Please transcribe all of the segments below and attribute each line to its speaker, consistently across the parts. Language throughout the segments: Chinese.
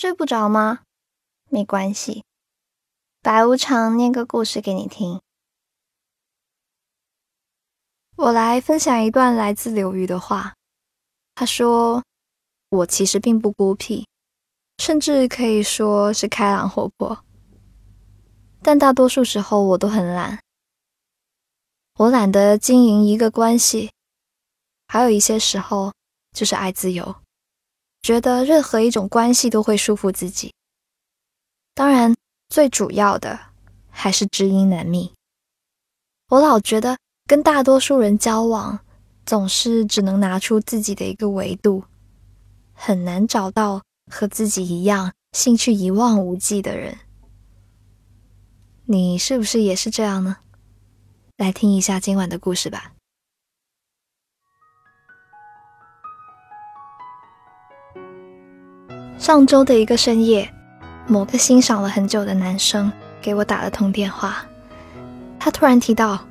Speaker 1: 睡不着吗？没关系，白无常念个故事给你听。我来分享一段来自刘瑜的话。他说：“我其实并不孤僻，甚至可以说是开朗活泼，但大多数时候我都很懒。我懒得经营一个关系，还有一些时候就是爱自由。”觉得任何一种关系都会束缚自己，当然最主要的还是知音难觅。我老觉得跟大多数人交往，总是只能拿出自己的一个维度，很难找到和自己一样兴趣一望无际的人。你是不是也是这样呢？来听一下今晚的故事吧。上周的一个深夜，某个欣赏了很久的男生给我打了通电话。他突然提到：“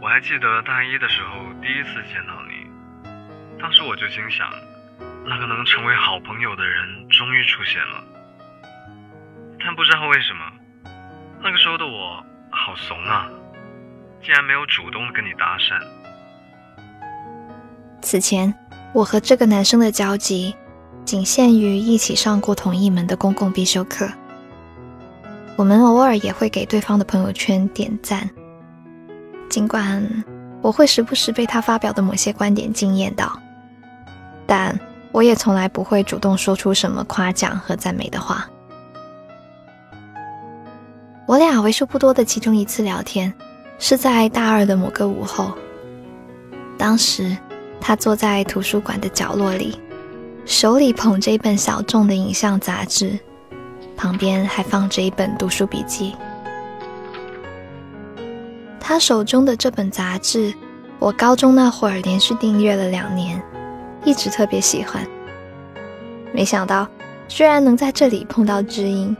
Speaker 2: 我还记得大一的时候第一次见到你，当时我就心想，那个能成为好朋友的人终于出现了。但不知道为什么，那个时候的我好怂啊，竟然没有主动跟你搭讪。”
Speaker 1: 此前，我和这个男生的交集。仅限于一起上过同一门的公共必修课。我们偶尔也会给对方的朋友圈点赞，尽管我会时不时被他发表的某些观点惊艳到，但我也从来不会主动说出什么夸奖和赞美的话。我俩为数不多的其中一次聊天，是在大二的某个午后。当时他坐在图书馆的角落里。手里捧着一本小众的影像杂志，旁边还放着一本读书笔记。他手中的这本杂志，我高中那会儿连续订阅了两年，一直特别喜欢。没想到居然能在这里碰到知音，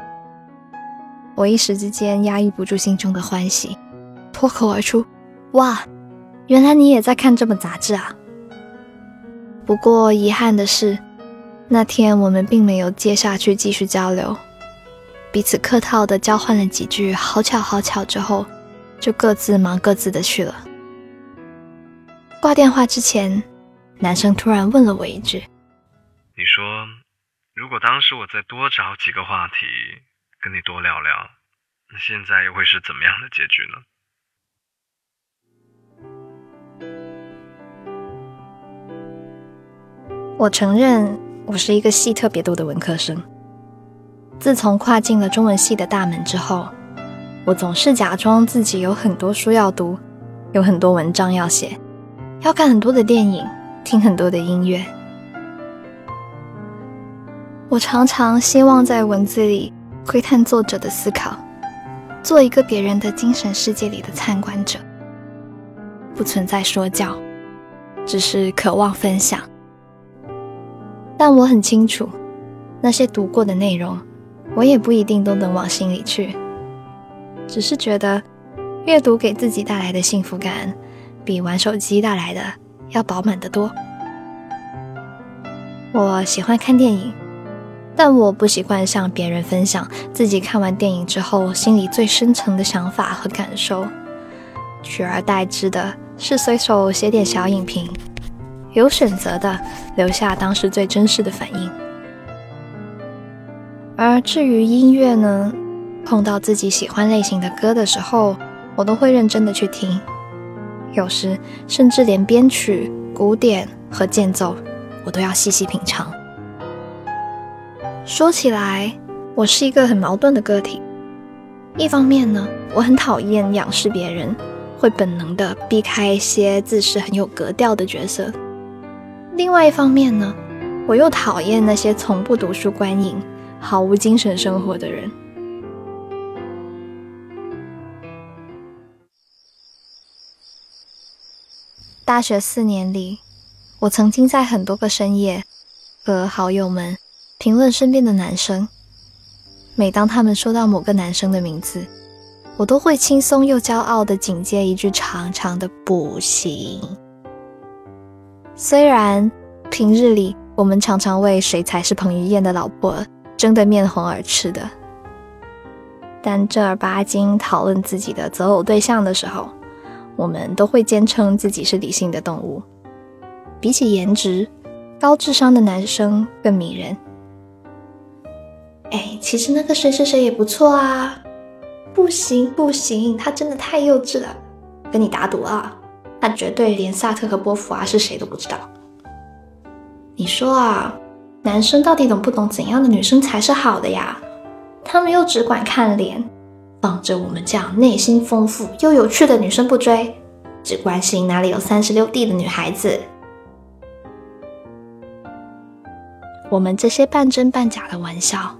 Speaker 1: 我一时之间压抑不住心中的欢喜，脱口而出：“哇，原来你也在看这本杂志啊！”不过遗憾的是。那天我们并没有接下去继续交流，彼此客套的交换了几句“好巧好巧”之后，就各自忙各自的去了。挂电话之前，男生突然问了我一句：“
Speaker 2: 你说，如果当时我再多找几个话题跟你多聊聊，那现在又会是怎么样的结局
Speaker 1: 呢？”我承认。我是一个戏特别多的文科生。自从跨进了中文系的大门之后，我总是假装自己有很多书要读，有很多文章要写，要看很多的电影，听很多的音乐。我常常希望在文字里窥探作者的思考，做一个别人的精神世界里的参观者。不存在说教，只是渴望分享。但我很清楚，那些读过的内容，我也不一定都能往心里去。只是觉得，阅读给自己带来的幸福感，比玩手机带来的要饱满得多。我喜欢看电影，但我不习惯向别人分享自己看完电影之后心里最深层的想法和感受，取而代之的是随手写点小影评。有选择的留下当时最真实的反应，而至于音乐呢，碰到自己喜欢类型的歌的时候，我都会认真的去听，有时甚至连编曲、鼓点和间奏，我都要细细品尝。说起来，我是一个很矛盾的个体，一方面呢，我很讨厌仰视别人，会本能的避开一些自视很有格调的角色。另外一方面呢，我又讨厌那些从不读书观影、毫无精神生活的人。大学四年里，我曾经在很多个深夜和好友们评论身边的男生。每当他们说到某个男生的名字，我都会轻松又骄傲的紧接一句长长的“不行”。虽然平日里我们常常为谁才是彭于晏的老婆争得面红耳赤的。但正儿八经讨论自己的择偶对象的时候，我们都会坚称自己是理性的动物。比起颜值，高智商的男生更迷人。哎，其实那个谁谁谁也不错啊！不行不行，他真的太幼稚了，跟你打赌啊，他绝对连萨特和波伏娃是谁都不知道。你说啊，男生到底懂不懂怎样的女生才是好的呀？他们又只管看脸，放着我们这样内心丰富又有趣的女生不追，只关心哪里有三十六 D 的女孩子。我们这些半真半假的玩笑，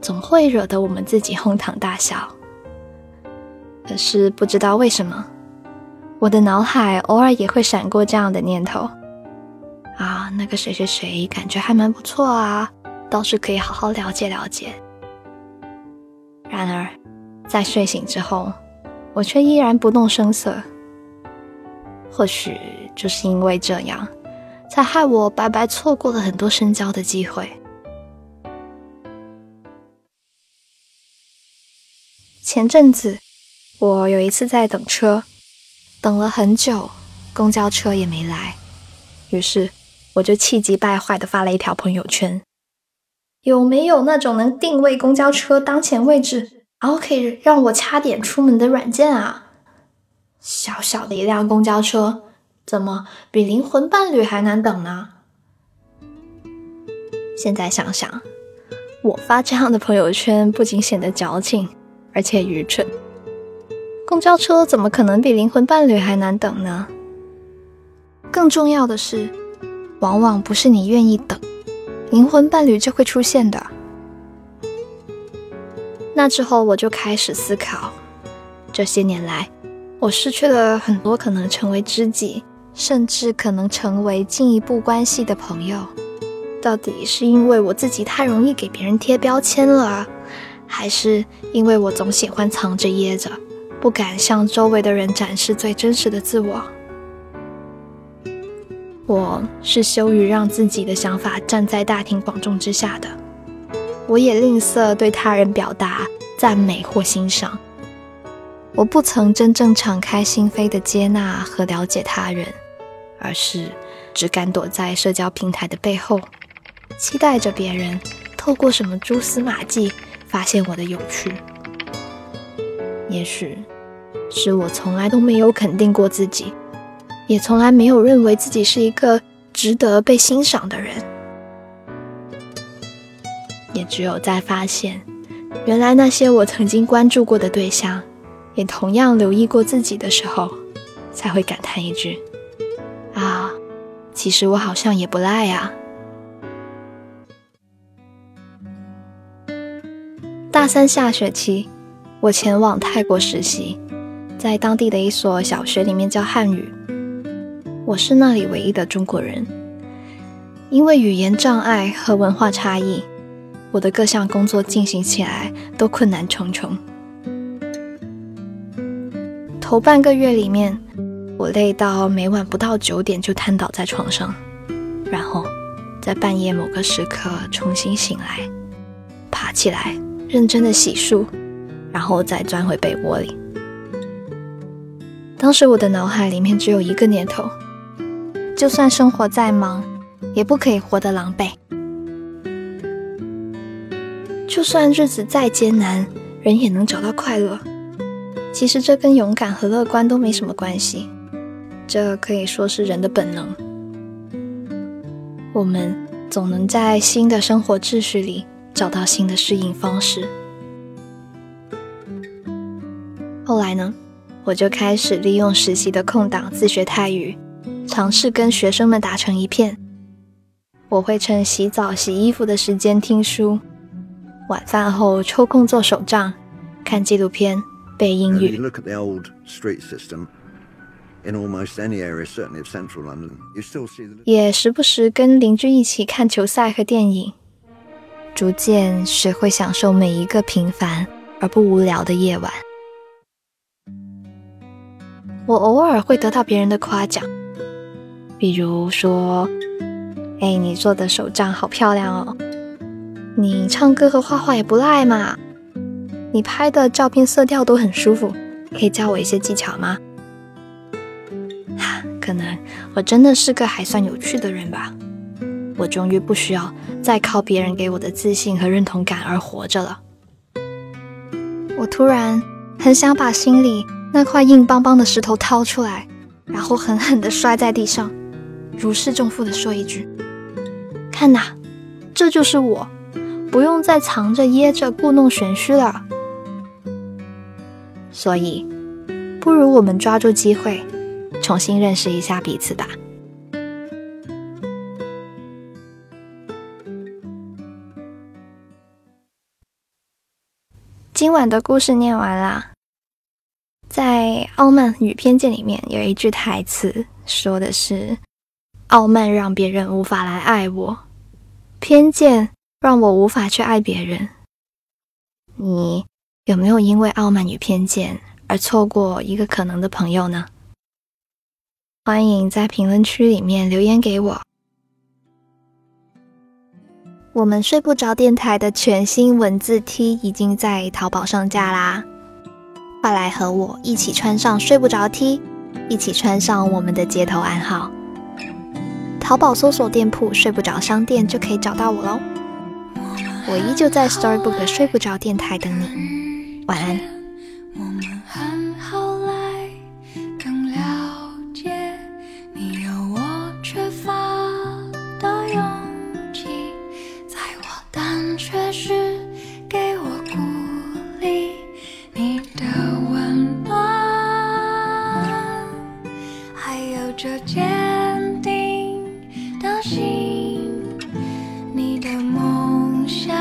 Speaker 1: 总会惹得我们自己哄堂大笑。可是不知道为什么，我的脑海偶尔也会闪过这样的念头：啊，那个谁谁谁感觉还蛮不错啊，倒是可以好好了解了解。然而，在睡醒之后，我却依然不动声色。或许就是因为这样，才害我白白错过了很多深交的机会。前阵子，我有一次在等车，等了很久，公交车也没来，于是我就气急败坏的发了一条朋友圈。有没有那种能定位公交车当前位置，然后可以让我掐点出门的软件啊？小小的一辆公交车，怎么比灵魂伴侣还难等呢？现在想想，我发这样的朋友圈不仅显得矫情，而且愚蠢。公交车怎么可能比灵魂伴侣还难等呢？更重要的是，往往不是你愿意等。灵魂伴侣就会出现的。那之后，我就开始思考，这些年来，我失去了很多可能成为知己，甚至可能成为进一步关系的朋友。到底是因为我自己太容易给别人贴标签了，还是因为我总喜欢藏着掖着，不敢向周围的人展示最真实的自我？我是羞于让自己的想法站在大庭广众之下的，我也吝啬对他人表达赞美或欣赏。我不曾真正敞开心扉的接纳和了解他人，而是只敢躲在社交平台的背后，期待着别人透过什么蛛丝马迹发现我的有趣。也许是我从来都没有肯定过自己。也从来没有认为自己是一个值得被欣赏的人，也只有在发现，原来那些我曾经关注过的对象，也同样留意过自己的时候，才会感叹一句：“啊，其实我好像也不赖呀。”大三下学期，我前往泰国实习，在当地的一所小学里面教汉语。我是那里唯一的中国人，因为语言障碍和文化差异，我的各项工作进行起来都困难重重。头半个月里面，我累到每晚不到九点就瘫倒在床上，然后在半夜某个时刻重新醒来，爬起来认真的洗漱，然后再钻回被窝里。当时我的脑海里面只有一个念头。就算生活再忙，也不可以活得狼狈；就算日子再艰难，人也能找到快乐。其实这跟勇敢和乐观都没什么关系，这可以说是人的本能。我们总能在新的生活秩序里找到新的适应方式。后来呢，我就开始利用实习的空档自学泰语。尝试跟学生们打成一片。我会趁洗澡、洗衣服的时间听书，晚饭后抽空做手账、看纪录片、背英语。也时不时跟邻居一起看球赛和电影，逐渐学会享受每一个平凡而不无聊的夜晚。我偶尔会得到别人的夸奖。比如说，哎，你做的手账好漂亮哦！你唱歌和画画也不赖嘛，你拍的照片色调都很舒服，可以教我一些技巧吗？可能我真的是个还算有趣的人吧，我终于不需要再靠别人给我的自信和认同感而活着了。我突然很想把心里那块硬邦邦的石头掏出来，然后狠狠地摔在地上，如释重负地说一句：“看呐，这就是我。”不用再藏着掖着故弄玄虚了，所以不如我们抓住机会，重新认识一下彼此吧。今晚的故事念完啦，在《傲慢与偏见》里面有一句台词，说的是：“傲慢让别人无法来爱我，偏见。”让我无法去爱别人。你有没有因为傲慢与偏见而错过一个可能的朋友呢？欢迎在评论区里面留言给我。我们睡不着电台的全新文字 T 已经在淘宝上架啦！快来和我一起穿上睡不着 T，一起穿上我们的街头暗号。淘宝搜索店铺“睡不着商店”就可以找到我喽。我依旧在 Storybook 睡不着电台等你，晚安。
Speaker 3: 这坚定的心你的梦想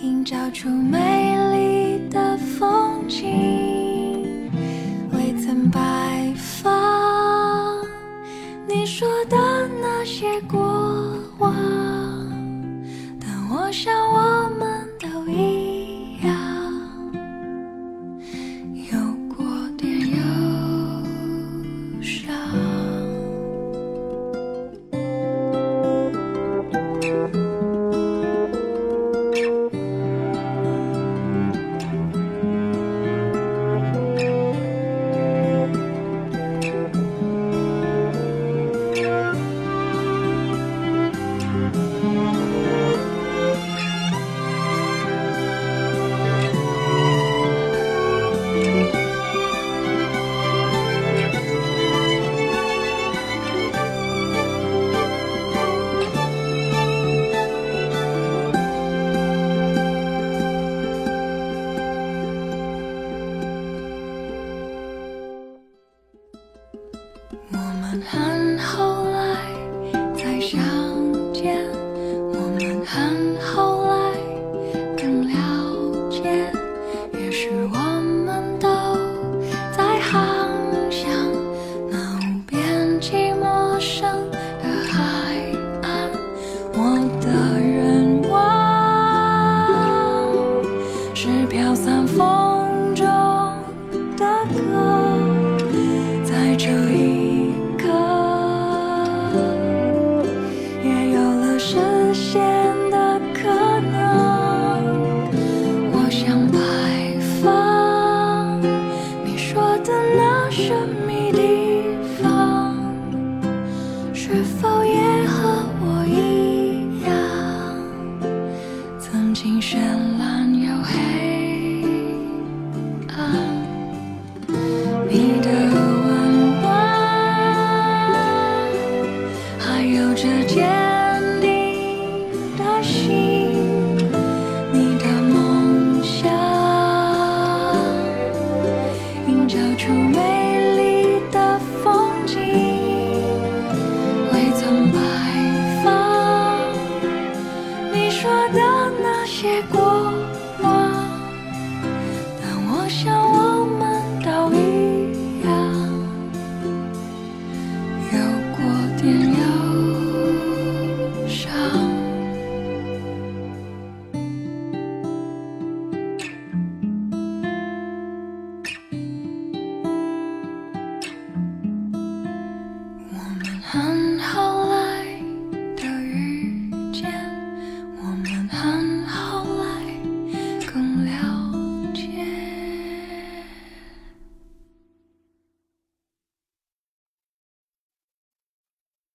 Speaker 3: 映照出美